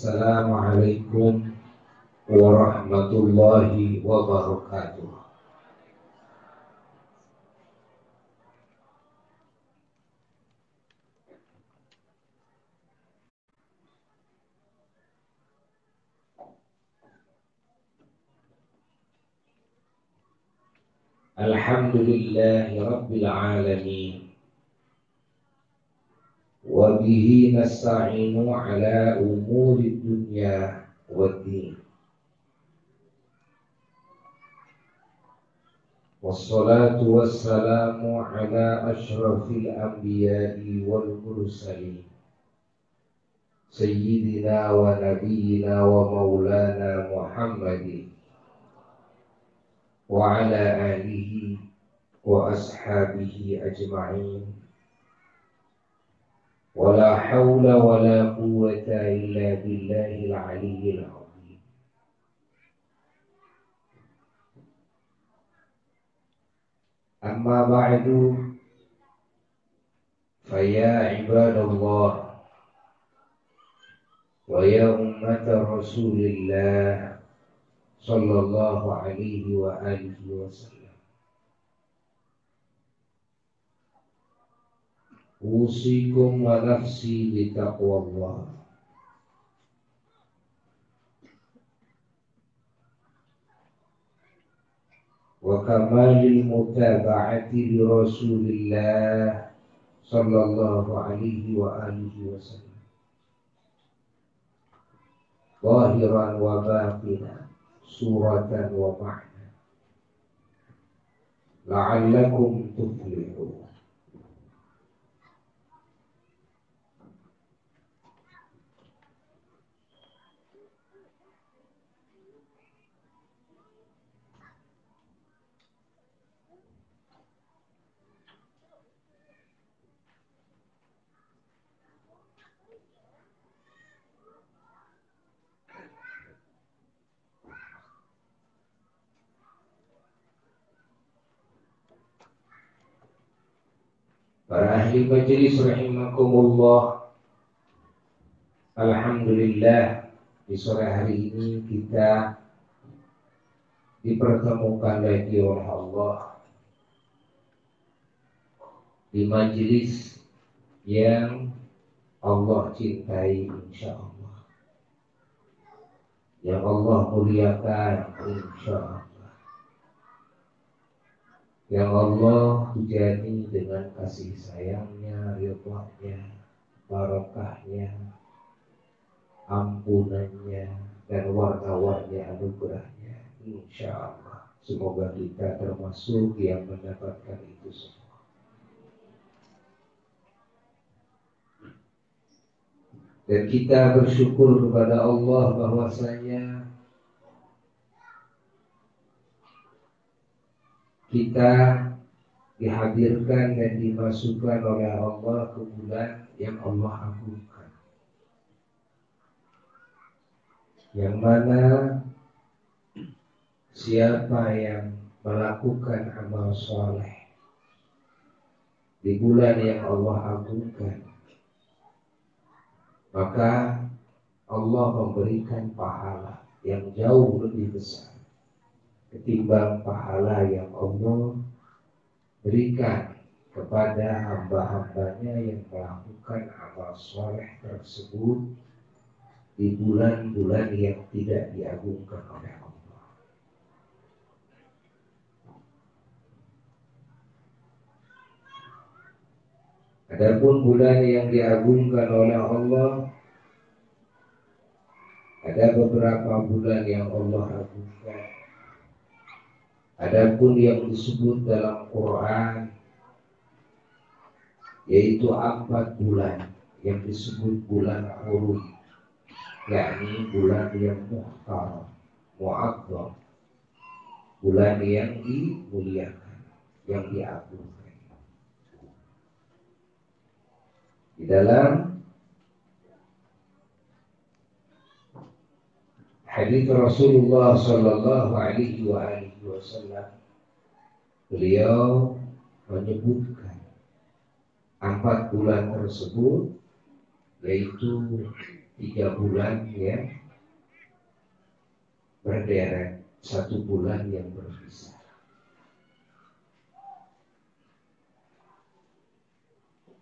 Assalamualaikum warahmatullahi wabarakatuh. الحمد لله رب العالمين وبه نستعين على أمور الدنيا والدين. والصلاة والسلام على أشرف الأنبياء والمرسلين. سيدنا ونبينا ومولانا محمد وعلى آله وأصحابه أجمعين. ولا حول ولا قوة إلا بالله العلي العظيم. أما بعد فيا عباد الله ويا أمة رسول الله صلى الله عليه وآله وسلم. أوصيكم ونفسي بتقوى الله. وكمال المتابعة لرسول الله صلى الله عليه وآله وسلم. ظاهرا وباطنا suratan wa ma'na la'allakum ahli majelis rahimakumullah. Alhamdulillah Di sore hari ini kita Dipertemukan lagi oleh Allah Di majelis Yang Allah cintai insya Allah Yang Allah muliakan insya Allah yang Allah hujani dengan kasih sayangnya, ridhonya, barokahnya, ampunannya, dan warna-warni anugerahnya. Insya Allah. Semoga kita termasuk yang mendapatkan itu semua. Dan kita bersyukur kepada Allah bahwasanya kita dihadirkan dan dimasukkan oleh Allah ke bulan yang Allah agungkan. Yang mana siapa yang melakukan amal soleh di bulan yang Allah agungkan, maka Allah memberikan pahala yang jauh lebih besar ketimbang pahala yang Allah berikan kepada hamba-hambanya yang melakukan amal soleh tersebut di bulan-bulan yang tidak diagungkan oleh Allah. Adapun bulan yang diagungkan oleh Allah ada beberapa bulan yang Allah agungkan Adapun yang disebut dalam Quran yaitu empat bulan yang disebut bulan Hurum yakni bulan yang muhtaram, mu'azzam, bulan yang dimuliakan, yang diagungkan. Di dalam hadis Rasulullah Sallallahu Alaihi Wasallam beliau menyebutkan empat bulan tersebut yaitu tiga bulan ya berderet satu bulan yang berpisah.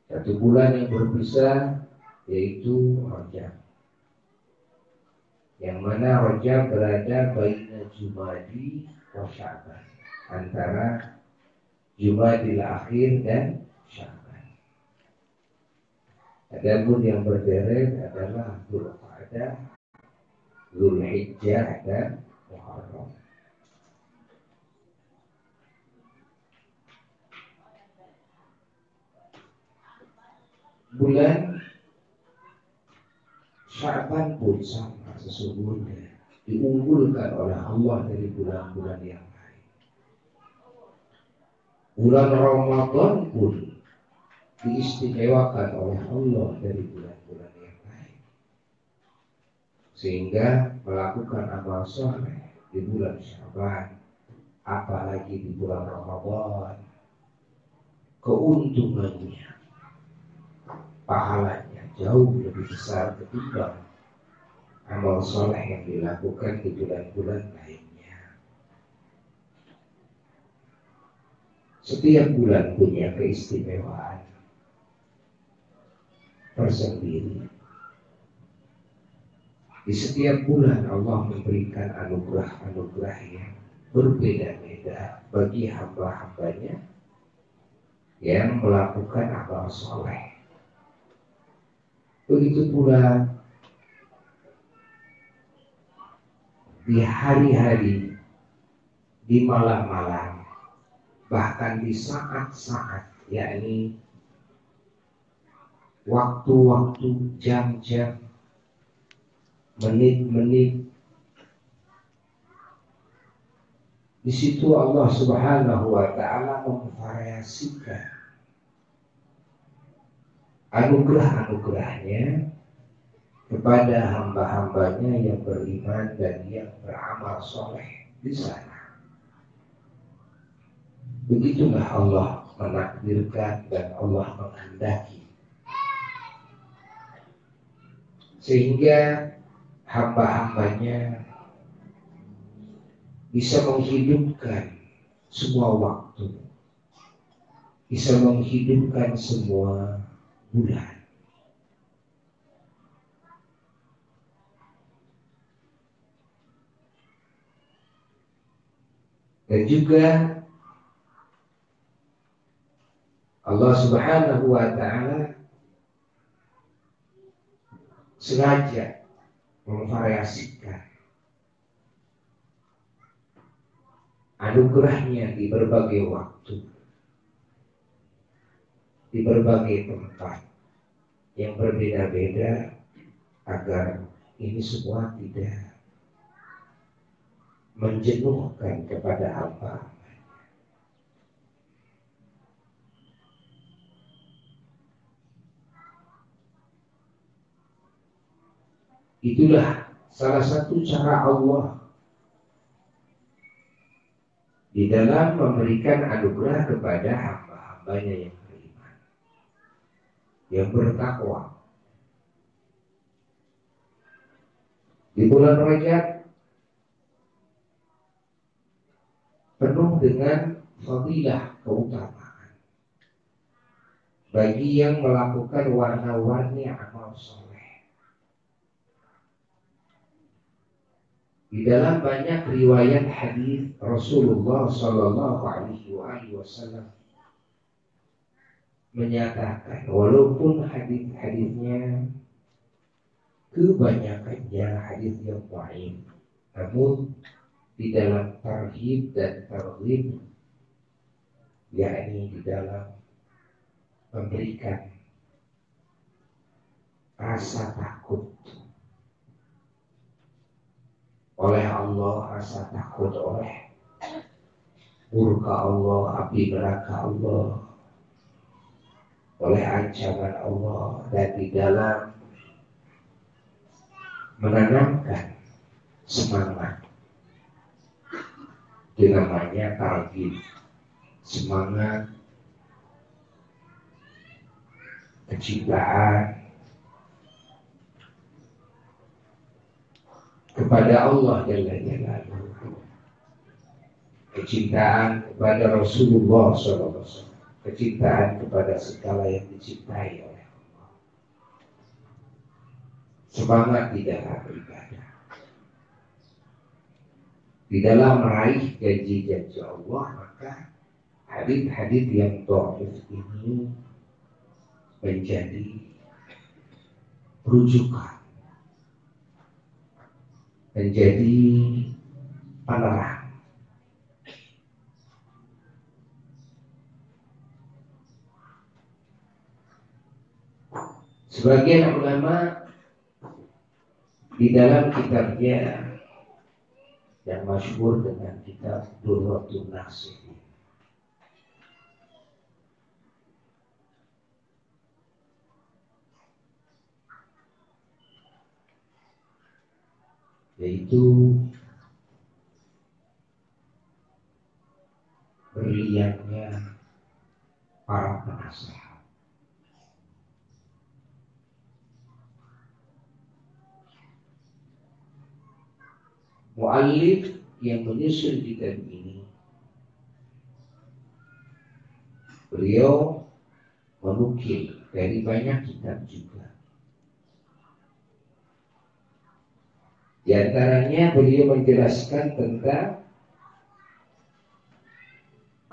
Satu bulan yang berpisah yaitu Rajab. Yang mana Rajab berada baina Jumadi Sya'ban. Antara Jumadil akhir dan Sya'ban. Adapun yang berderet adalah Dzulqa'dah, Zulhijjah dan Muharram. Bulan Syaban pun sama sesungguhnya diunggulkan oleh Allah dari bulan-bulan yang lain. Bulan Ramadan pun diistimewakan oleh Allah dari bulan-bulan yang lain. Sehingga melakukan amal soleh di bulan Syaban, apalagi di bulan Ramadan, keuntungannya, pahalanya jauh lebih besar ketimbang amal soleh yang dilakukan di bulan-bulan lainnya. Setiap bulan punya keistimewaan tersendiri. Di setiap bulan Allah memberikan anugerah-anugerah yang berbeda-beda bagi hamba-hambanya yang melakukan amal soleh. Begitu pula di hari-hari, di malam-malam, bahkan di saat-saat, yakni waktu-waktu, jam-jam, menit-menit. Di situ Allah Subhanahu wa taala memvariasikan anugerah-anugerahnya kepada hamba-hambanya yang beriman dan yang beramal soleh di sana. Begitulah Allah menakdirkan dan Allah menghendaki. Sehingga hamba-hambanya bisa menghidupkan semua waktu, bisa menghidupkan semua bulan. Dan juga Allah Subhanahu wa taala sengaja memvariasikan anugerahnya di berbagai waktu di berbagai tempat yang berbeda-beda agar ini semua tidak menjenuhkan kepada hamba. Itulah salah satu cara Allah di dalam memberikan anugerah kepada hamba-hambanya yang yang bertakwa. Di bulan Rajab penuh dengan fadilah keutamaan bagi yang melakukan warna-warni amal soleh. Di dalam banyak riwayat hadis Rasulullah Shallallahu Alaihi Wasallam menyatakan walaupun hadis-hadisnya kebanyakannya hadis yang baik namun di dalam tarhib dan tarhib yakni di dalam memberikan rasa takut. Oleh Allah rasa takut oleh murka Allah api neraka Allah oleh ancaman Allah dan di dalam menanamkan semangat itu namanya semangat kecintaan kepada Allah Jalla Jalaluhu. Kecintaan kepada Rasulullah SAW. Kecintaan kepada segala yang dicintai oleh Allah. Semangat di dalam beribadah. Di dalam meraih janji-janji Allah, maka hadis-hadis yang doif ini menjadi rujukan menjadi penerang. Sebagian ulama di dalam kitabnya yang masyhur dengan kitab Durratun Nasir yaitu berliannya para penasehat. Mu'alif yang menyusun kitab ini beliau menukil dari banyak kitab juga Di antaranya beliau menjelaskan tentang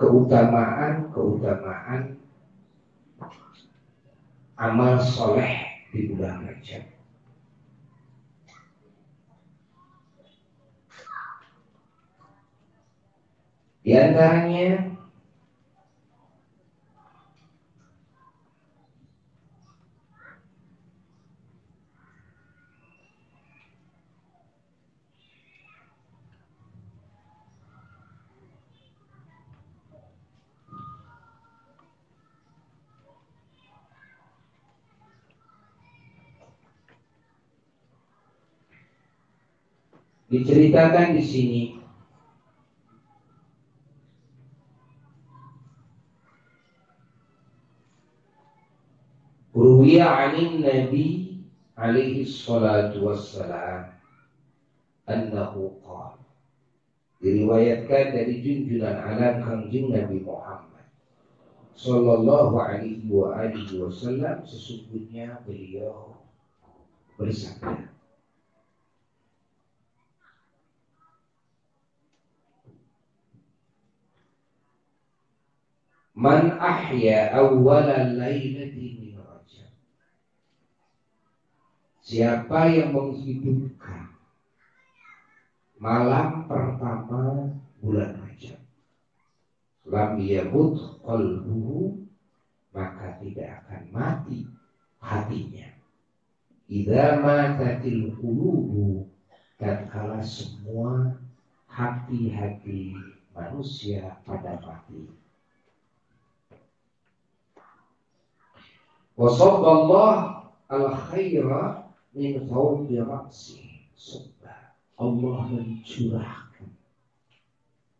keutamaan-keutamaan amal soleh di bulan Rajab. Di antaranya Diceritakan di sini Ruwiya anin Nabi alaihi salatu wassalam annahu qala. Diriwayatkan dari junjunan alam kanjeng Nabi Muhammad sallallahu alaihi wa alihi wasallam sesungguhnya beliau bersabda Man ahya awwala lailati min rajab. Siapa yang menghidupkan malam pertama bulan Rajab. Lam yamut qalbuhu maka tidak akan mati hatinya. Idza matatil qulubu tatkala semua hati-hati manusia pada mati. Wasallallahu al khaira min fawqi ra'si. Allah mencurahkan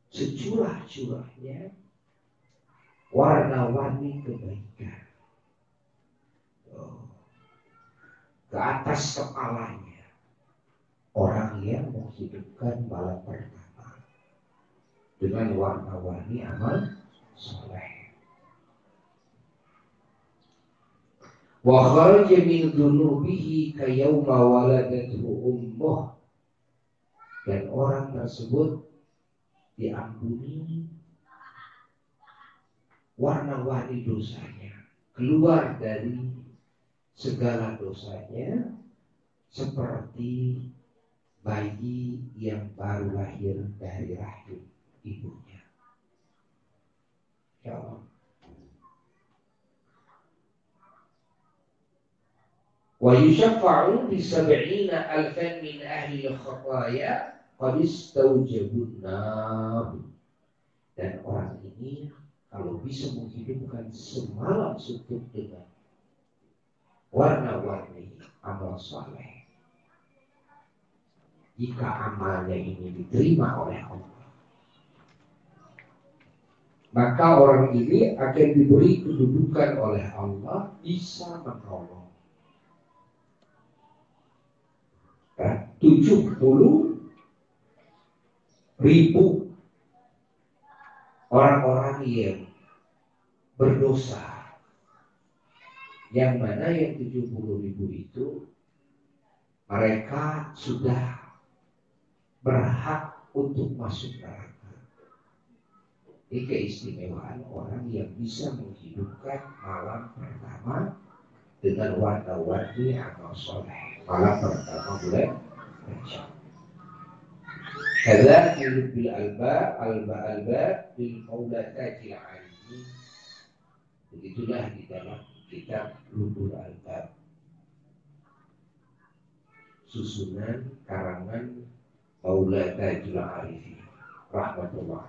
securah-curahnya warna-warni kebaikan oh. ke atas kepalanya orang yang menghidupkan malam pertama dengan warna-warni amal soleh wa kharaja min dhunubihi kayawma waladathu ummuh dan orang tersebut diampuni warna-warni dosanya keluar dari segala dosanya seperti bayi yang baru lahir dari rahim ibunya. Ya Allah. wa yushaffa'u bi sab'ina alfan min ahli khataya qad dan orang ini kalau bisa menghidupkan semalam suntuk dengan warna-warni amal soleh. Jika amalnya ini diterima oleh Allah maka orang ini akan diberi kedudukan oleh Allah bisa menolong 70 ribu orang-orang yang berdosa yang mana yang 70 ribu itu mereka sudah berhak untuk masuk neraka. Ini keistimewaan orang yang bisa menghidupkan malam pertama dengan warna-warni amal soleh. Malam pertama Rajab. Kada hidup bil alba, alba alba bil maulatajil alimi. Begitulah di dalam kitab Albab susunan karangan Maulana Arifi rahmatullah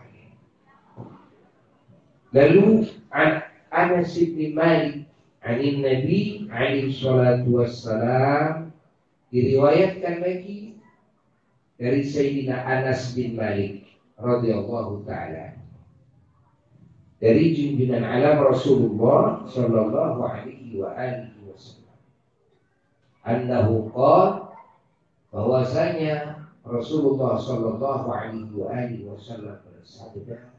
Lalu Anas bin Malik Anin Nabi alaihi salatu wassalam diriwayatkan lagi dari Sayyidina Anas bin Malik radhiyallahu taala. Dari junjungan alam Rasulullah sallallahu alaihi wa alihi wasallam. Annahu qala bahwasanya Rasulullah Shallallahu Alaihi Wasallam bersabda,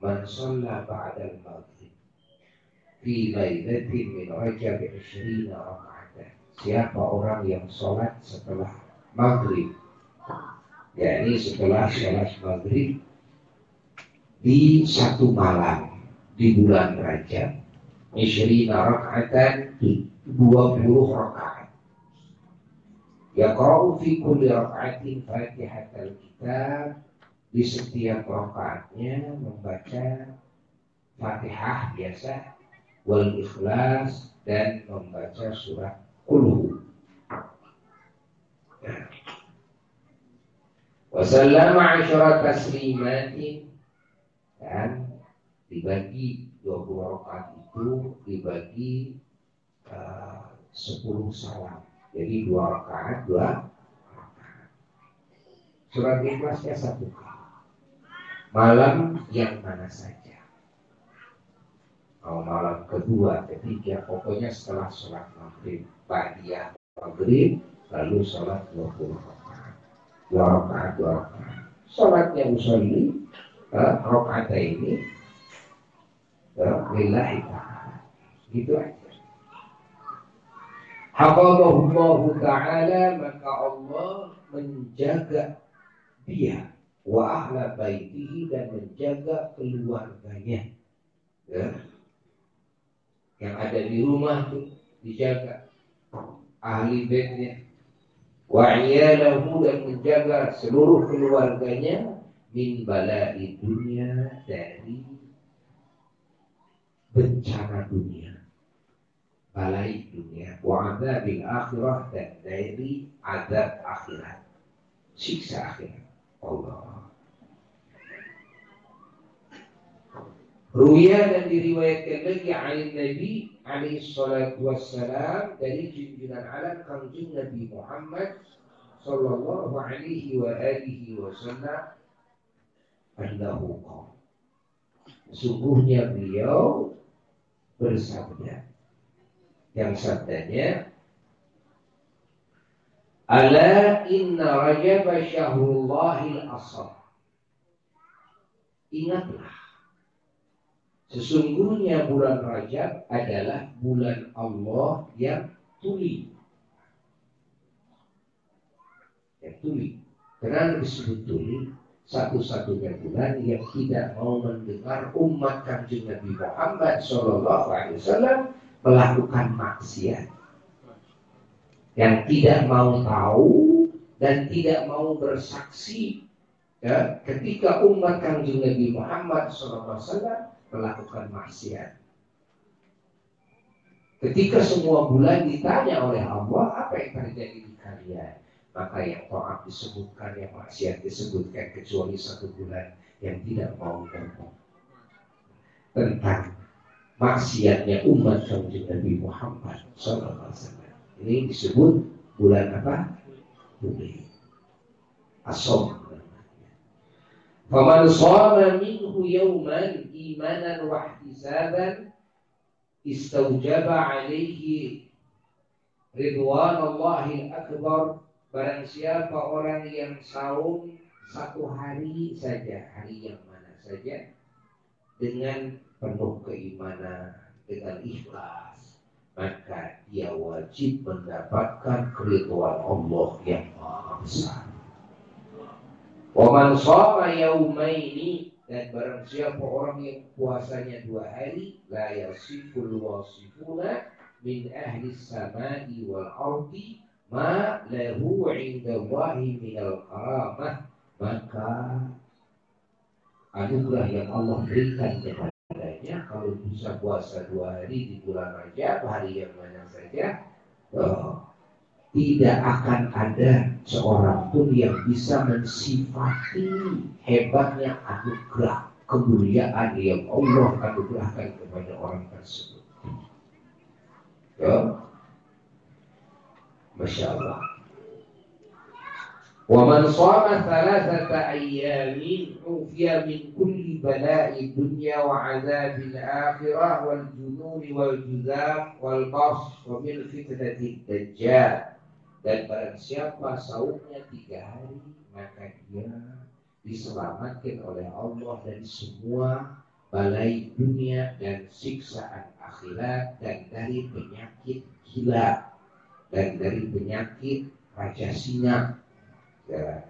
"Man shalla ba'da al-maghrib fi min Rajab 20 raka'atan." Siapa orang yang sholat setelah maghrib, yakni setelah sholat maghrib di satu malam di bulan Rajab, 20 raka'atan 20 rakaat. Yaqra'u fi kulli raka'atin Fatihatul Kitab. Di setiap rakaatnya membaca Fatihah biasa wal ikhlas dan membaca surat kulhu. Wasallama asyara taslimatin dan dibagi 20 rakaat itu dibagi uh, 10 salam jadi dua rakaat, dua. Surat ikhlasnya satu kali. Malam yang mana saja. Mau malam kedua, ketiga, pokoknya setelah sholat maghrib, ba'diyah maghrib, lalu sholat dua puluh rakaat. Dua rakaat, dua rakaat. Sholatnya usolli, eh, rakaat ini, eh, lillahi ta'ala. Gitu aja. Hafadhahullahu ta'ala maka Allah menjaga dia wa ahla baitihi dan menjaga keluarganya. Ya. Yang ada di rumah itu dijaga. Ahli baitnya. Wa iyalahu dan menjaga seluruh keluarganya min bala'i dunia dari bencana dunia. Balai dunia. Wa adabil akhirah dan dari adab akhirat. Siksa akhirat. Allah Ruya dan diriwayatkan lagi oleh Nabi alaihi salatu wassalam dari junjungan alam kanjeng Nabi Muhammad sallallahu alaihi wa alihi wasallam annahu qala. Sungguhnya beliau bersabda yang sabdanya Ala inna rajab syahrullahil asar Ingatlah Sesungguhnya bulan Rajab adalah bulan Allah yang tuli Yang tuli Kenapa disebut tuli? Satu-satunya bulan yang tidak mau mendengar umat kanjeng Nabi Muhammad Sallallahu Alaihi Wasallam melakukan maksiat yang tidak mau tahu dan tidak mau bersaksi ya, ketika umat kanjeng Nabi Muhammad SAW melakukan maksiat. Ketika semua bulan ditanya oleh Allah apa yang terjadi di kalian, maka yang taat disebutkan, yang maksiat disebutkan kecuali satu bulan yang tidak mau ngomong tentang maksiatnya umat kanjeng Nabi Muhammad SAW. Ini disebut bulan apa? Juli. Asom. Faman shama minhu yawman imanan wa ihtisaban istawjaba alaihi ridwan Allahil akbar barang siapa orang yang saum satu hari saja, hari yang mana saja, dengan penuh keimanan, dengan ikhlas, maka dia wajib mendapatkan keriduan Allah yang maha besar. Waman shoma yaumaini dan barang siapa orang yang puasanya dua hari la yasiful wasifuna min ahli samai wal ardi ma lahu indallahi minal karamah maka anugerah yang Allah berikan kepadanya kalau bisa puasa dua hari di bulan Rajab hari yang mana saja oh, tidak akan ada seorang pun yang bisa mensifati hebatnya anugerah kemuliaan yang Allah anugerahkan kepada orang tersebut. Ya. Masya Allah. ومن صام ثلاثة أيام عوفي من كل بلاء الدنيا وعذاب الآخرة والجنون والجذام والبصر ومن فتنة الدجال dan barang siapa saumnya tiga hari maka dia diselamatkan oleh Allah dari semua balai dunia dan siksaan akhirat dan dari penyakit gila dan dari penyakit raja singa ya,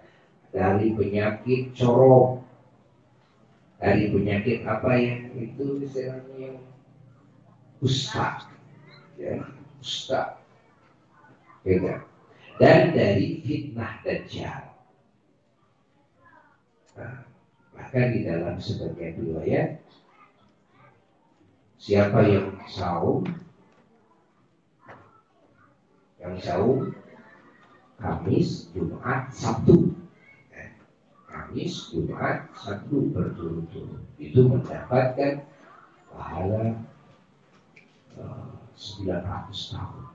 dari penyakit corok dari penyakit apa yang itu istilahnya? Yang ustaz. Ya ustaz. Ya dan dari fitnah dajjal. Nah, bahkan di dalam sebagian riwayat siapa yang saum yang saum Kamis, Jumat, Sabtu. Eh, Kamis, Jumat, Sabtu berturut-turut. Itu mendapatkan pahala uh, eh, 900 tahun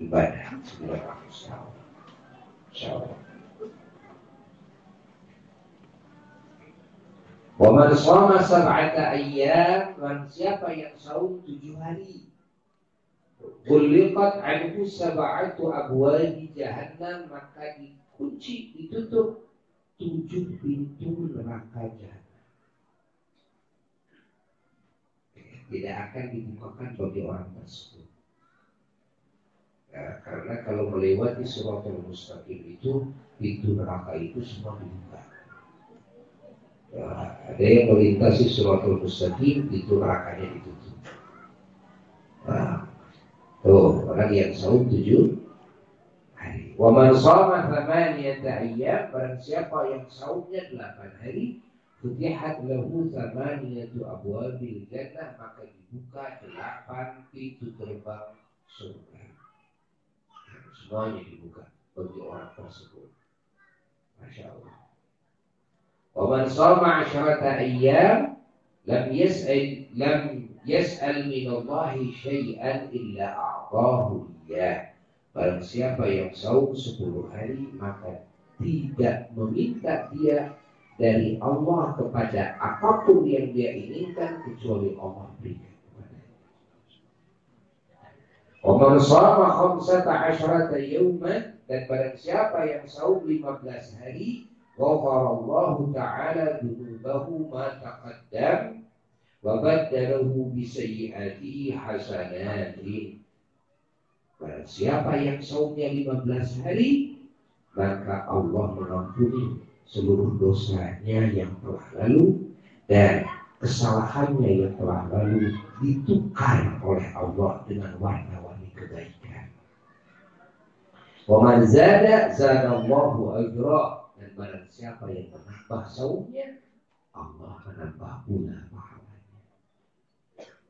ibadah 900 tahun. Insyaallah. Wa man shoma sab'ata ayyam man siapa yang saum tujuh hari Kulikat anhu sab'atu abwabi jahannam maka dikunci ditutup tujuh pintu neraka jahannam. Tidak akan dibukakan bagi orang tersebut. Ya, karena kalau melewati suratul mustaqim itu pintu neraka itu semua dibuka. Ya, ada yang melintasi suratul mustaqim pintu nerakanya ditutup. Nah, tuh orang yang saum tujuh hari. Wa man shama thamaniyata ayyam barang siapa yang saumnya delapan hari Futihat lahu thamaniyatu abwabil jannah maka dibuka delapan pintu terbang surga semuanya dibuka bagi orang tersebut. Masya Allah. Waman sama asyarata ayyam lam yas'al lam yas'al min Allah syai'an illa a'tahu ya. Barang siapa yang saum sepuluh hari maka tidak meminta dia dari Allah kepada apa pun yang dia inginkan kecuali Allah berikan. Waman sama khamsata asyrata yawman dan barang siapa yang saum 15 hari ghafarallahu ta'ala dunubahu ma taqaddam wa baddalahu bisayyiatihi hasanatin. Barang siapa yang saumnya 15 hari maka Allah mengampuni seluruh dosanya yang telah lalu dan kesalahannya yang telah lalu ditukar oleh Allah dengan warna kebaikan. Wa man zada zadallahu ajra dan barang siapa yang menambah saumnya Allah menambah pula pahalanya.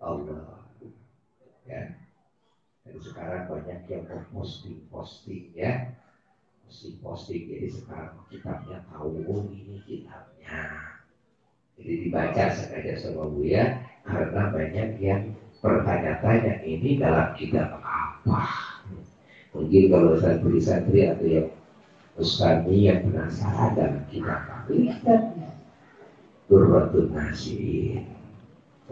Allah ya. Dan sekarang banyak yang posting-posting ya. Posting-posting jadi sekarang kitabnya tahu oh ini kitabnya. Jadi dibaca sengaja sama ya karena banyak yang bertanya-tanya ini dalam kitab Wah, mungkin kalau santri-santri atau yang ustadi yang penasaran dalam kitab kitabnya Durratun Nasirin.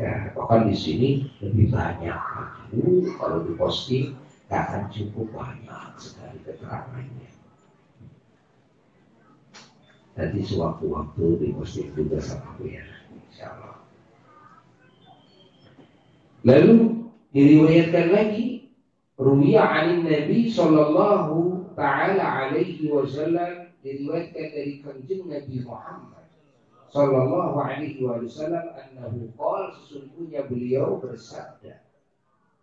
Ya, bahkan di sini lebih banyak lagi. Kalau diposting, tak akan cukup banyak sekali keterangannya. Nanti sewaktu-waktu diposting juga sama ya. Insya Allah. Lalu diriwayatkan lagi Ruwiya anin Nabi Sallallahu Ta'ala alaihi wasallam Diriwayatkan dari kanjeng Nabi Muhammad Sallallahu alaihi wasallam Annahu qal sesungguhnya beliau bersabda.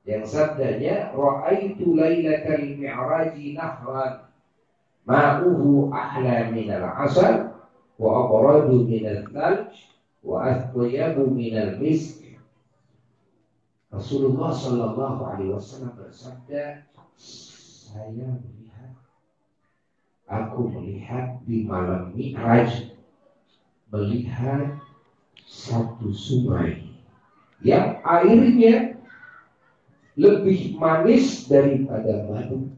Yang sabdanya Ra'aitu laylatal mi'raji nahran Ma'uhu ahla minal asal Wa abradu minal thalj Wa athyabu minal misk Rasulullah Shallallahu Alaihi Wasallam bersabda, saya melihat, aku melihat di malam Mi'raj, melihat satu sungai yang airnya lebih manis daripada madu,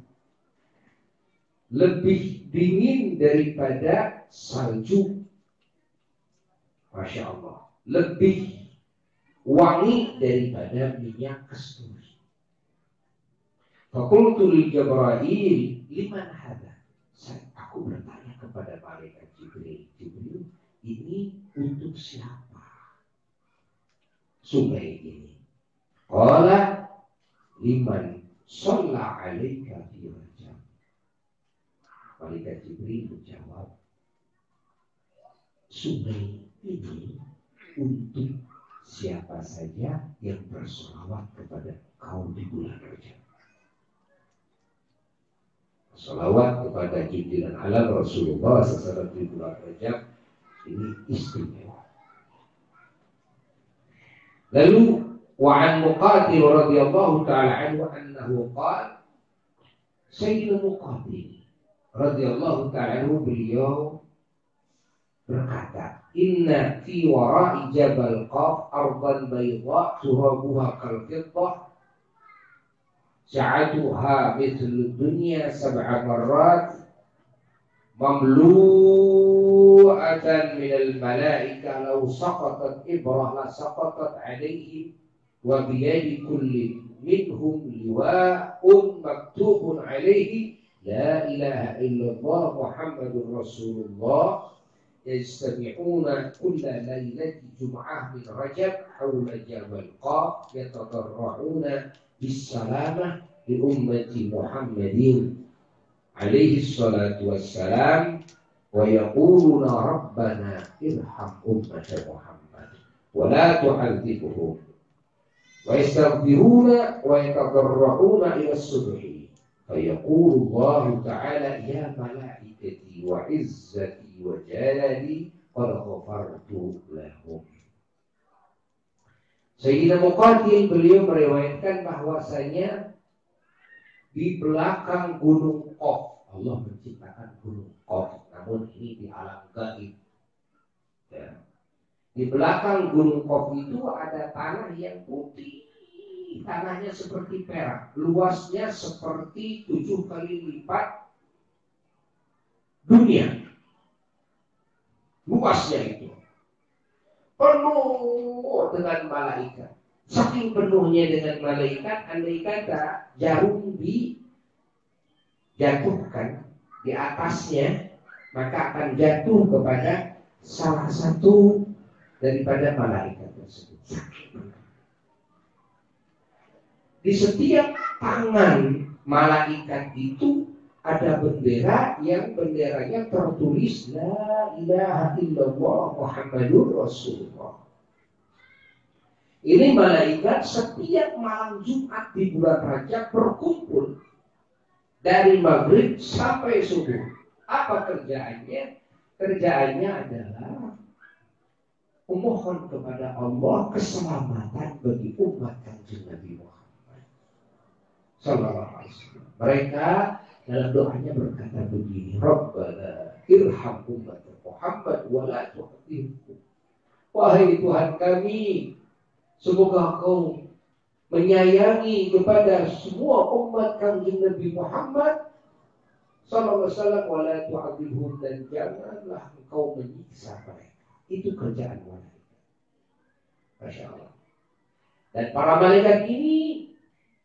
lebih dingin daripada salju. Masya Allah, lebih wangi daripada minyak kasturi. Fakultu li Jibril liman hada. Aku bertanya kepada malaikat Jibril. Jibril, ini untuk siapa? Sungai ini. Qala liman sholla alaika fi rajab. Malaikat Jibril menjawab, sungai ini untuk siapa saja yang bersolawat kepada kau di bulan Rajab. Salawat kepada junjungan alam Rasulullah SAW di bulan Rajab ini istimewa. Lalu وعن مقاتل رضي الله تعالى عنه أنه قال سيد مقاتل رضي الله تعالى عنه beliau berkata Inna fi wara'i jabal qaf ardan bayda turabuha kal fiddah Sa'atuha mithlu dunya sab'a marrat Mamlu'atan minal malaika Law saqatat ibrah la saqatat alaihim Wa biyadi kulli minhum liwa'un maktubun alaihi La ilaha illallah Muhammadun Rasulullah يجتمعون كل ليلة جمعة من رجب حول جبل قاف يتضرعون بالسلامة لأمة محمد عليه الصلاة والسلام ويقولون ربنا ارحم أمة محمد ولا تعذبهم. ويستغفرون ويتضرعون إلى الصبح فيقول الله تعالى يا ملائكتي وعزتي wa jalali qad ghafartu lahum. Sayyidina beliau meriwayatkan bahwasanya di belakang gunung Qaf Allah menciptakan gunung Qaf namun ini di alam gaib. Ya. Di belakang gunung Qaf itu ada tanah yang putih tanahnya seperti perak, luasnya seperti tujuh kali lipat dunia luasnya itu. Penuh dengan malaikat. Saking penuhnya dengan malaikat andai kata jarum dijatuhkan di atasnya maka akan jatuh kepada salah satu daripada malaikat tersebut. Di setiap tangan malaikat itu ada bendera yang benderanya tertulis La ilaha illallah Muhammadur Rasulullah. Ini malaikat setiap malam Jumat di bulan Rajab berkumpul dari maghrib sampai subuh. Apa kerjaannya? Kerjaannya adalah memohon kepada Allah keselamatan bagi umat kanjeng Nabi Muhammad. Sallallahu alaihi wasallam. Mereka dalam doanya berkata begini, Rabbana irham umat Muhammad wa la Wahai Tuhan kami, semoga kau menyayangi kepada semua umat kanjeng Nabi Muhammad sallallahu alaihi wasallam wa la tu'adzibhum dan janganlah engkau menyiksa mereka. Itu kerjaan malaikat. Masya Allah. Dan para malaikat ini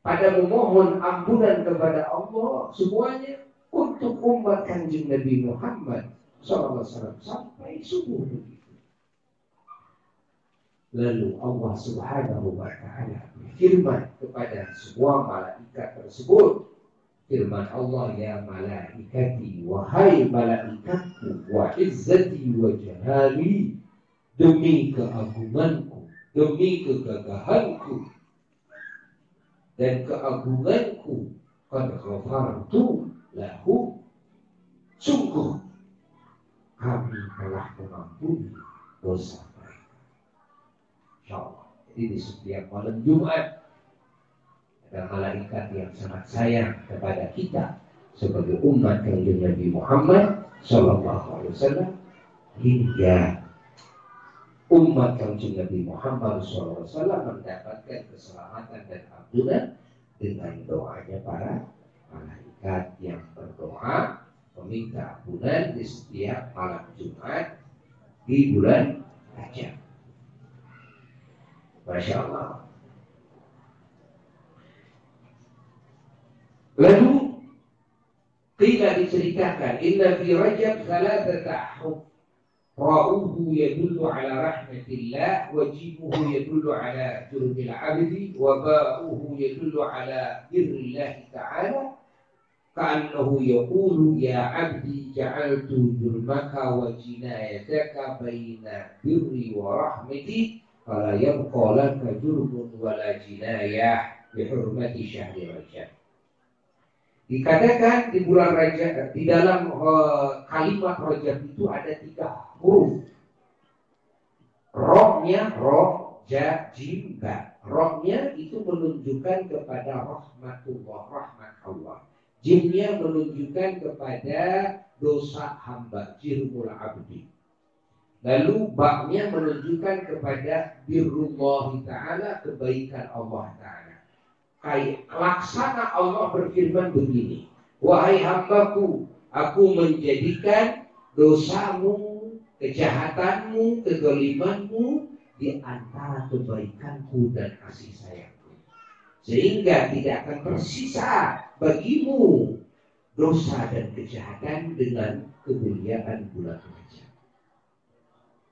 pada memohon ampunan kepada Allah semuanya untuk umat kanjeng Nabi Muhammad SAW sampai subuh begitu. Lalu Allah Subhanahu wa taala berfirman kepada semua malaikat tersebut, firman Allah ya malaikati wahai malaikatku wa izzati wa jalali demi keagunganku demi kegagahanku dan keagunganku qad ghafartu lahu sungguh kami telah mengampuni dosa mereka. Insyaallah. Jadi di setiap malam Jumat ada malaikat yang sangat sayang kepada kita sebagai umat kanjeng Nabi Muhammad Sallallahu Alaihi Wasallam hingga umat kanjeng Nabi Muhammad SAW mendapatkan keselamatan dan ampunan dengan doanya para malaikat yang berdoa meminta ampunan di setiap malam Jumat di bulan Rajab. Masya Allah. Lalu tidak diceritakan Inna fi Rajab راؤه يدل على رحمة الله وجيبه يدل على جرم العبد وباؤه يدل على بر الله تعالى. كأنه يقول يا عبدي جعلت جرمك وجنايتك بين بري ورحمتي فلا يبقى لك جرم ولا جناية بحرمة شهر رجب. Dikatakan di bulan Rajab di dalam uh, kalimat Rajab itu ada tiga huruf. Rohnya roh ja jim. Rohnya itu menunjukkan kepada rahmatullah, rahmat Allah. Jimnya menunjukkan kepada dosa hamba, jirmul abdi. Lalu baknya menunjukkan kepada birrullah ta'ala, kebaikan Allah ta'ala. Kayak laksana Allah berfirman begini. Wahai hambaku, aku menjadikan dosamu, kejahatanmu, kegolimanmu di antara kebaikanku dan kasih sayangku. Sehingga tidak akan tersisa bagimu dosa dan kejahatan dengan kemuliaan bulan Rajab.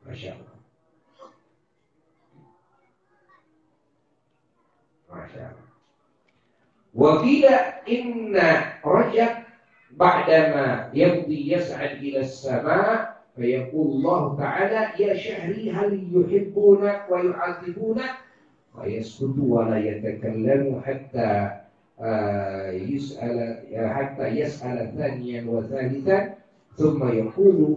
Masya Allah. Masya Allah. Wakila inna Rajab ba'dama yamdi yas'ad ila sama فيقول الله تعالى يا شهري هل يحبونك ويعذبونك فيسكت ولا يتكلم حتى يسأل حتى يسأل ثانيا وثالثا. ثم يقول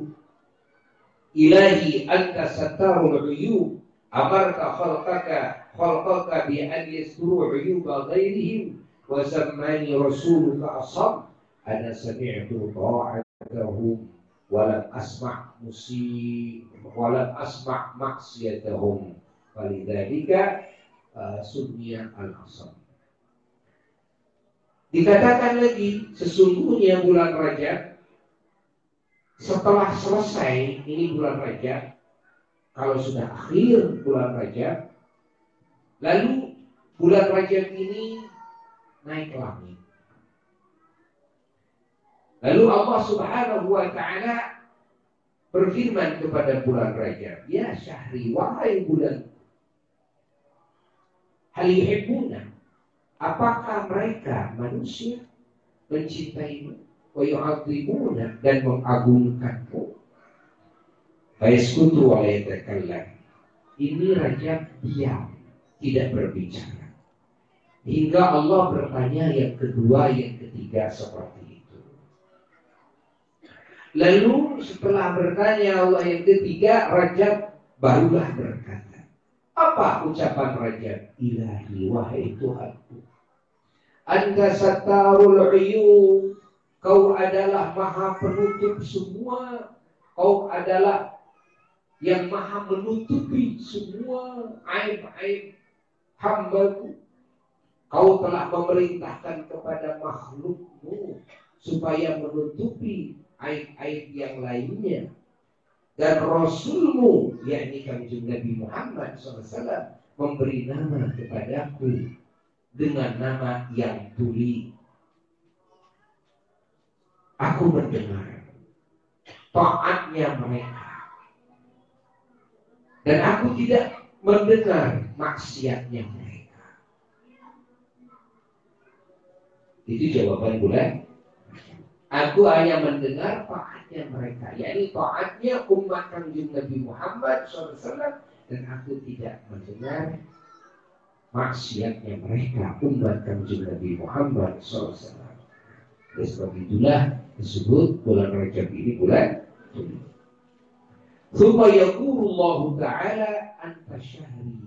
إلهي أنت ستار العيوب. أمرت خلقك خلقك بأن يستروا عيوب غيرهم. وسماني رسولك أصم أنا سمعت طاعتهم ولم أسمع مسيء ولم أسمع معصيتهم فلذلك سمي الأصم Dikatakan lagi sesungguhnya bulan Rajab setelah selesai ini bulan Rajab kalau sudah akhir bulan Rajab lalu bulan Rajab ini naik langit. Lalu Allah Subhanahu wa taala berfirman kepada bulan Rajab, "Ya syahri wahai bulan hal yuhibbuna Apakah mereka manusia mencintaimu, wayu'adzimuna dan mengagungkanmu? Fayaskutu wa. Ini raja diam, tidak berbicara. Hingga Allah bertanya yang kedua, yang ketiga seperti itu. Lalu setelah bertanya Allah yang ketiga, Raja barulah berkata. Apa ucapan Raja? Ilahi wahai Tuhanku. Anda satarul uyub. Kau adalah maha penutup semua. Kau adalah yang maha menutupi semua aib-aib hambaku. Kau telah memerintahkan kepada makhlukmu supaya menutupi aib-aib yang lainnya. Dan Rasulmu, yakni kanjeng Nabi Muhammad SAW, memberi nama kepadaku dengan nama yang tuli. Aku mendengar taatnya mereka. Dan aku tidak mendengar maksiatnya mereka. Itu jawaban bulan. Aku hanya mendengar taatnya mereka. yakni taatnya umat kanjeng Nabi Muhammad SAW. Dan aku tidak mendengar maksiatnya mereka umat kanjeng Nabi Muhammad SAW. Oleh sebab itulah disebut bulan Rajab ini bulan yaqulu Allah Ta'ala anta syahri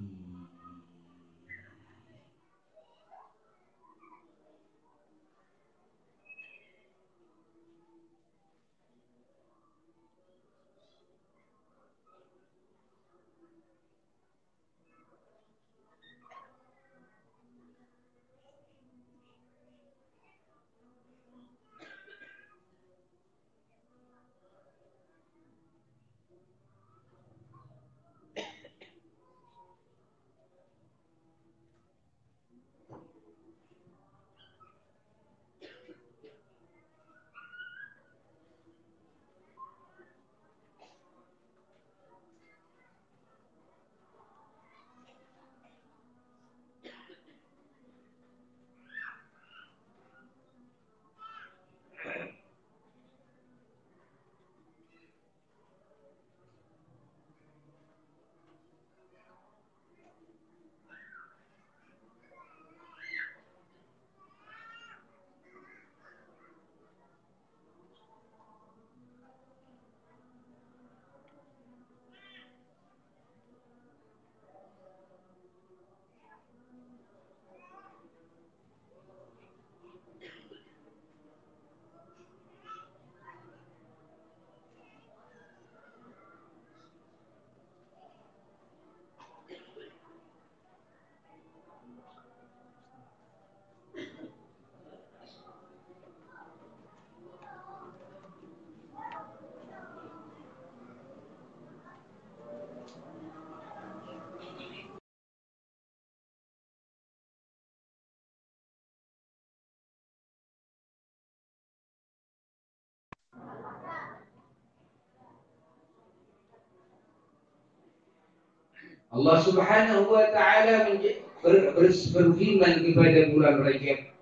Allah Subhanahu wa taala berfirman kepada bulan Rajab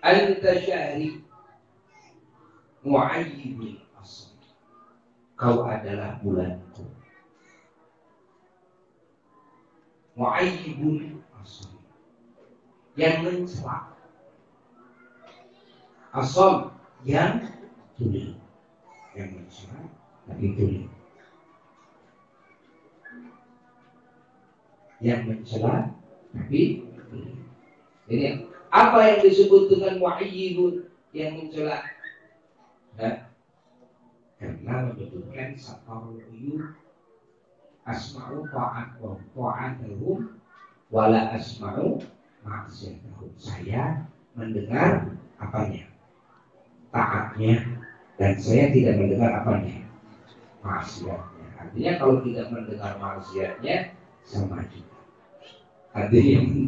anta syahri muayyibul asr. Kau adalah bulanku. Muayyibul asr. Yang mencela. Asal yang tuli. Yang mencela tapi tuli yang mencela tapi ini apa yang disebut dengan muayyibun yang mencela nah, karena menyebutkan safarul uyur asma'u ta'at wa ta'atahum wala asma'u maksiatahum saya mendengar apanya? Taatnya. Dan saya tidak mendengar apanya? Maksiatnya. Artinya kalau tidak mendengar maksiatnya sama juga ada yang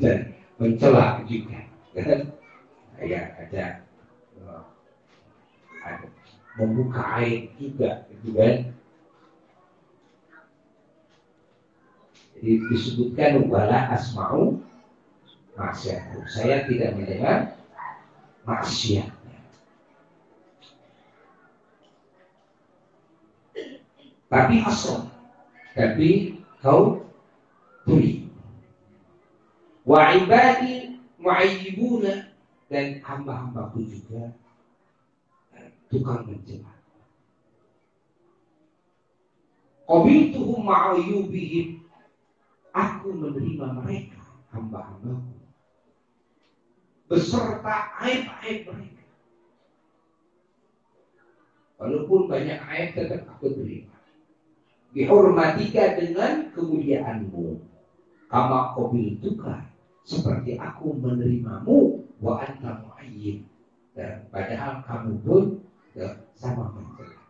mencela juga ya ada eh, ada membuka air juga gitu kan? Jadi disebutkan wala asma'u maksiat saya tidak mendengar maksiatnya tapi asal tapi kau tuli Wa ibadi mu'ayyibuna dan hamba-hambaku juga tukang mencela. Qabiltuhum ma'ayyubihim. Aku menerima mereka, hamba-hambaku. Beserta aib-aib mereka. Walaupun banyak aib tetap aku terima. Dihormatika dengan kemuliaanmu. Kama tukar seperti aku menerimamu wa anta mu'ayyid dan padahal kamu pun ya, sama mencela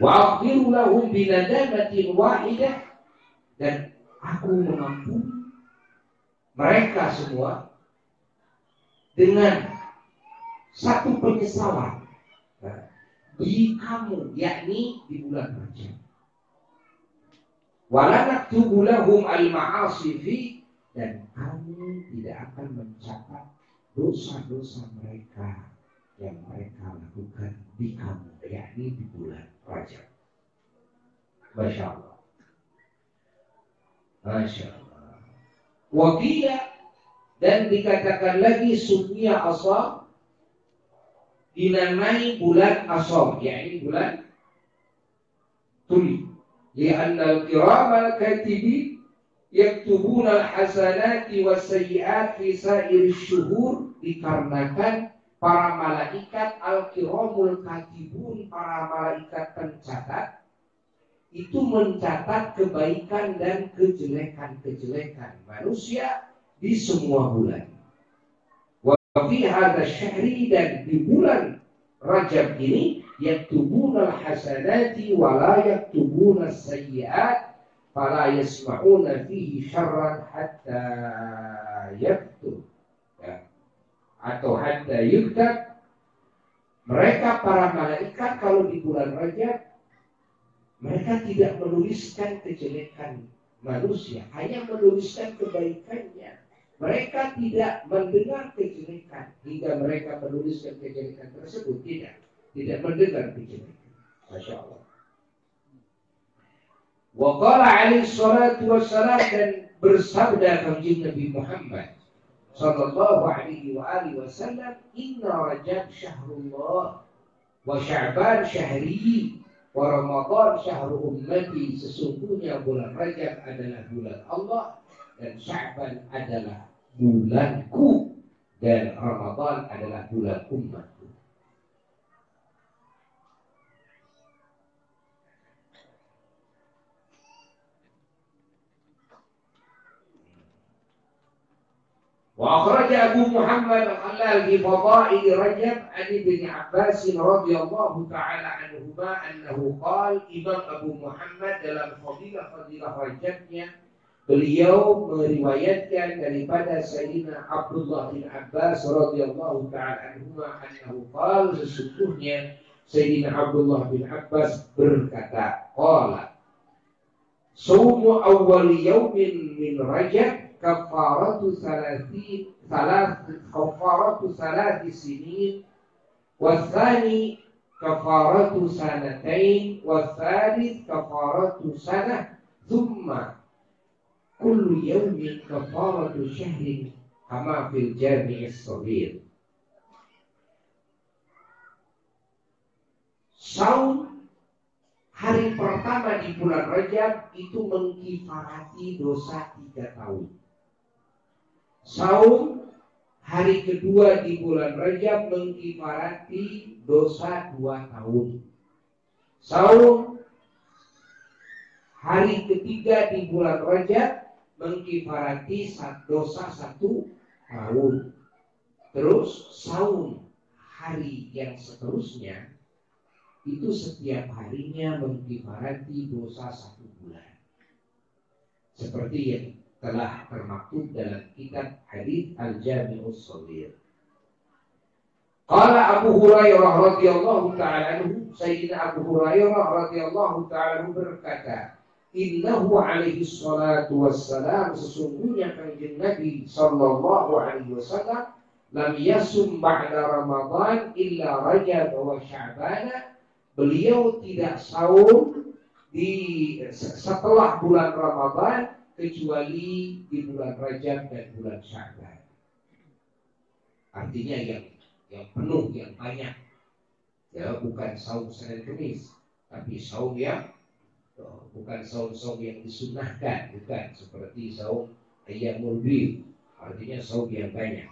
wa aghfiru lahum binadamatin wahidah. Dan aku mengampuni mereka semua dengan satu penyesalan. Nah, di kamu, yakni di bulan Rajab. Wala tubulahum al-ma'asi dan kami tidak akan mencatat dosa-dosa mereka yang mereka lakukan di kamu, yakni di bulan Rajab. Masya Allah. Masya Allah. Wakila dan dikatakan lagi sumia asal dinamai bulan asal, yakni bulan tuli. Al-kiram al-katibi yaktubuna al-hasanati wa sayyiat fi sa'ir syuhur dikarenakan para malaikat al-kiramul katibun para malaikat pencatat itu mencatat kebaikan dan kejelekan-kejelekan manusia di semua bulan. Wa fi hadha syahri dan di bulan Rajab ini al-hasanati wa la yaktubuna sayyiat fala yasma'una fihi syarran hatta yaktub ya. atau hatta yuktab mereka para malaikat kalau di bulan Rajab mereka tidak menuliskan kejelekan manusia, hanya menuliskan kebaikannya. Mereka tidak mendengar kejelekan hingga mereka menuliskan kejelekan tersebut. Tidak, tidak mendengar kejelekan. Masya Allah. Waqala alaihi salatu wassalam dan bersabda kanjeng Nabi Muhammad sallallahu alaihi wa alihi wasallam inna rajab syahrullah wa sya'ban syahri Wa Ramadan syahrul ummati sesungguhnya bulan Rajab adalah bulan Allah dan Sya'ban adalah bulanku dan Ramadan adalah bulan umat. وأخرج أبو محمد الخلال في فضائل رجب عن ابن عباس رضي الله تعالى عنهما أنه قال Imam Abu Muhammad dalam fadilah-fadilah Rajabnya beliau meriwayatkan daripada Sayyidina Abdullah bin Abbas radhiyallahu taala anhuma annahu qala sesungguhnya Sayyidina Abdullah bin Abbas berkata qala Saumu awal yaumin min Rajab kafaratu salatin salat kafaratu salati sinin. Wasani kafaratu sanatain. Wasalis kafaratu sana. Thumma kullu yawmin kafaratu syahrin kama fil jami'is sabir Saum hari pertama di bulan Rajab itu mengkifarati dosa tiga tahun. Saum hari kedua di bulan Rajab mengkifarati dosa dua tahun. Saum hari ketiga di bulan Rajab mengkifarati dosa satu tahun. Terus saum hari yang seterusnya itu setiap harinya mengkifarati dosa satu bulan. Seperti yang telah termaktub dalam kitab hadis Al-Jami'us Shaghir. Qala Abu Hurairah radhiyallahu taala anhu, Sayyidina Abu Hurairah radhiyallahu taala berkata, Innahu alaihi salatu wassalam sesungguhnya kanjeng Nabi sallallahu alaihi wasallam lam yasum ba'da Ramadan illa Rajab wa Sya'ban. Beliau tidak saum di setelah bulan Ramadan kecuali di bulan Rajab dan bulan Sya'ban. Artinya yang yang penuh, yang banyak. Ya, bukan saum Senin Kamis, tapi saum yang oh, bukan saum-saum yang disunahkan, bukan seperti saum ayam bid. Artinya saum yang banyak.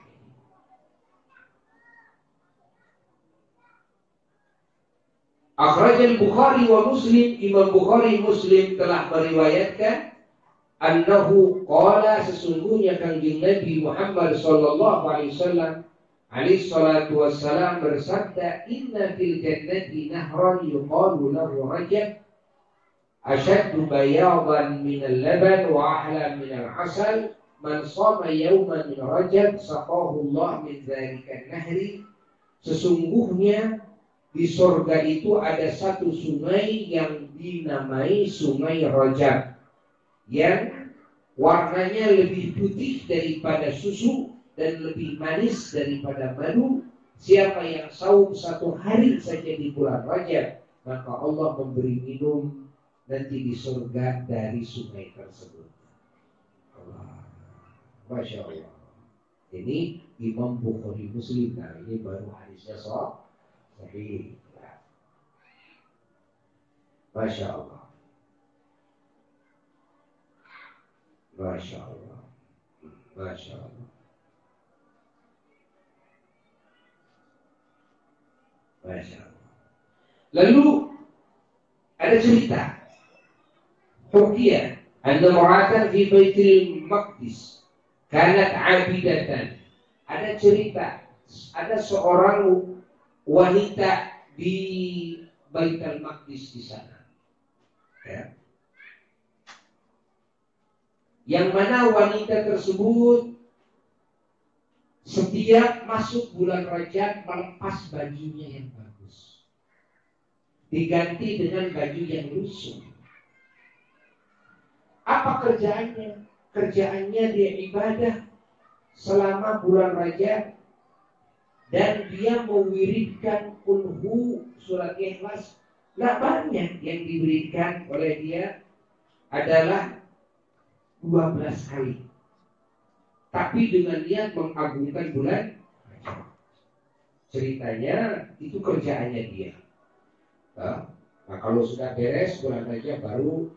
Akhraj al-Bukhari wa Muslim, Imam Bukhari Muslim telah meriwayatkan annahu qala sesungguhnya kanjeng Nabi Muhammad sallallahu alaihi wasallam alaihi salatu wassalam bersabda inna fil jannati nahran yuqalu lahu rajab ashaddu bayadan min al-laban wa ahla min al-asal man sama yawman min rajab saqahu Allah min dhalika nahri sesungguhnya di surga itu ada satu sungai yang dinamai Sungai Rojak yang warnanya lebih putih daripada susu dan lebih manis daripada madu. Siapa yang saum satu hari saja di bulan Rajab, maka Allah memberi minum nanti di surga dari sungai tersebut. Masya Allah. Ini Imam Bukhari Muslim. Nah ini baru hadisnya sahih. Masya Allah. Masya Allah. Masya Allah. Masya Allah. Lalu ada cerita. Hukiyah. Anda meratan di Baitul Maqdis. Kanat abidatan. Ada cerita. Ada seorang wanita di Baitul Maqdis di sana. Ya. Yang mana wanita tersebut setiap masuk bulan Rajab melepas bajunya yang bagus. Diganti dengan baju yang lusuh. Apa kerjaannya? Kerjaannya dia ibadah selama bulan Rajab dan dia mewiridkan kulhu surat ikhlas. Nah banyak yang diberikan oleh dia adalah 12 kali. Tapi dengan niat mengagungkan bulan Ceritanya itu kerjaannya dia. Nah, kalau sudah beres bulan aja baru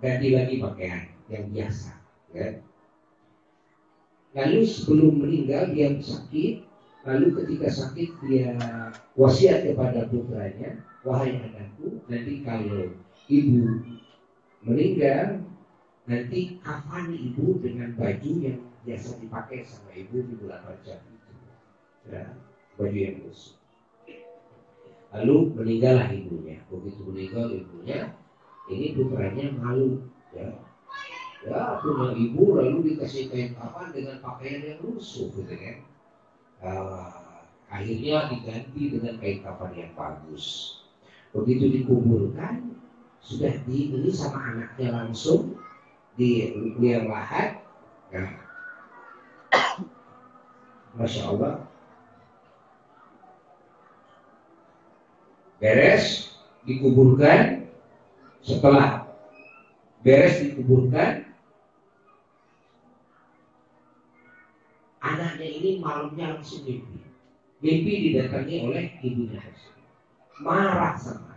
ganti lagi pakaian yang biasa. Ya. Lalu sebelum meninggal dia sakit, lalu ketika sakit dia wasiat kepada putranya, wahai anakku, nanti kalau ibu meninggal nanti kafan ibu dengan baju yang biasa dipakai sama ibu di bulan Rajab itu. Ya, baju yang khusus. Lalu meninggallah ibunya. Begitu meninggal ibunya, ini putranya malu. Ya, ya punya ibu lalu dikasih kain kafan dengan pakaian yang lusuh, gitu kan? Uh, akhirnya diganti dengan kain kafan yang bagus. Begitu dikuburkan, sudah dibeli sama anaknya langsung di liang lahat nah, Masya Allah. Beres dikuburkan setelah beres dikuburkan. Anaknya ini malamnya langsung mimpi. Mimpi didatangi oleh ibunya marah sama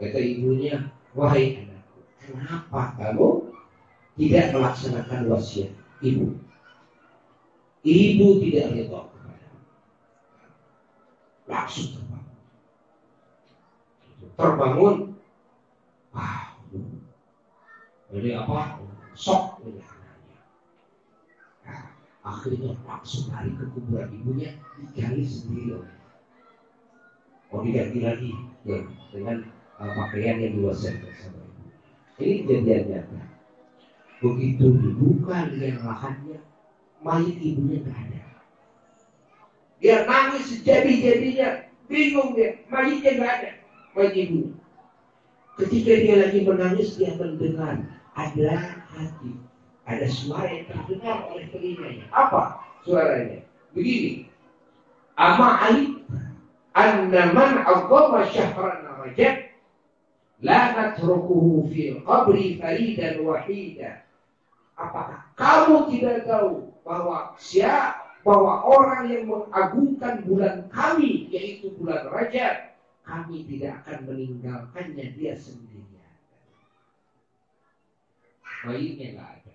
kata ibunya wahai anak Kenapa kamu tidak melaksanakan wasiat ibu? Ibu tidak ridho Langsung terbangun. Terbangun. Wah. Jadi apa? Sok. Nah, akhirnya langsung lari ke kuburan ibunya digali sendiri oleh. Oh diganti lagi ya, dengan uh, pakaian yang diwasiatkan ini kejadian nyata. Begitu dibuka liang lahannya, mayat ibunya nggak ada. Dia nangis sejadi-jadinya, bingung dia, mayatnya nggak ada, mayat ibunya. Ketika dia lagi menangis, dia mendengar ada hati, ada suara yang terdengar oleh telinganya. Apa suaranya? Begini, Ama Ali, annaman Allah syahran rajab La natrukuhu fil qabri faridan wahida. Apakah kamu tidak tahu bahwa siapa bahwa orang yang mengagungkan bulan kami yaitu bulan Rajab kami tidak akan meninggalkannya dia sendirian. Bayinya nggak ada.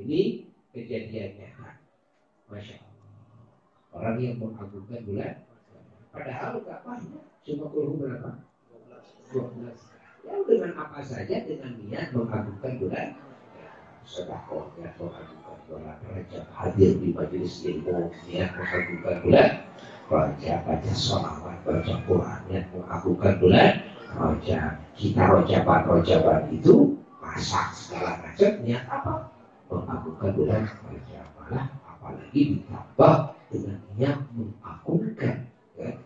Ini kejadiannya. Masya Allah. Orang yang mengagungkan bulan padahal nggak banyak. Cuma kurung berapa? 12 ya dengan apa saja dengan niat mengagungkan bulan sedekahnya mengagungkan bulan Rajab hadir di majelis ilmu niat mengagungkan bulan Rajab baca sholawat baca Quran niat mengagungkan bulan Rajab kita rojaban rojaban itu masak segala macam niat apa? Mengagungkan bulan Rajab malah apalagi ditambah dengan niat mengagungkan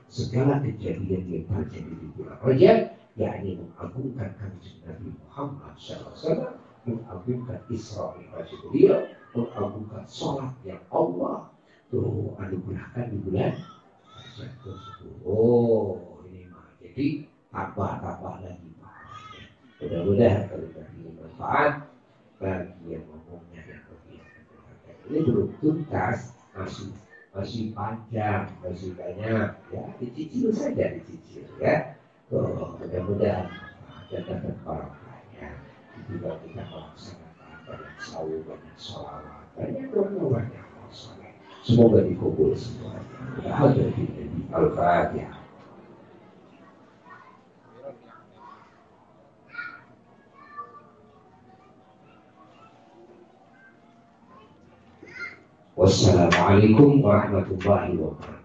segala kejadian yang terjadi di bulan Rajab yakni mengagungkan kanjeng Nabi Muhammad SAW mengagungkan Isra Mi'raj beliau mengagungkan sholat yang Allah tuh anugerahkan di bulan oh ini mah jadi tambah-tambah lagi mudah-mudahan kalau tadi manfaat bagi yang ngomongnya yang lebih ini belum tuntas masih masih panjang, masih banyak, ya dicicil saja dicicil ya. Mudah-mudahan ada dapat kita melaksanakan banyak sahur, banyak. Semoga dikubur semuanya. Al-Fatihah. Wassalamualaikum warahmatullahi wabarakatuh.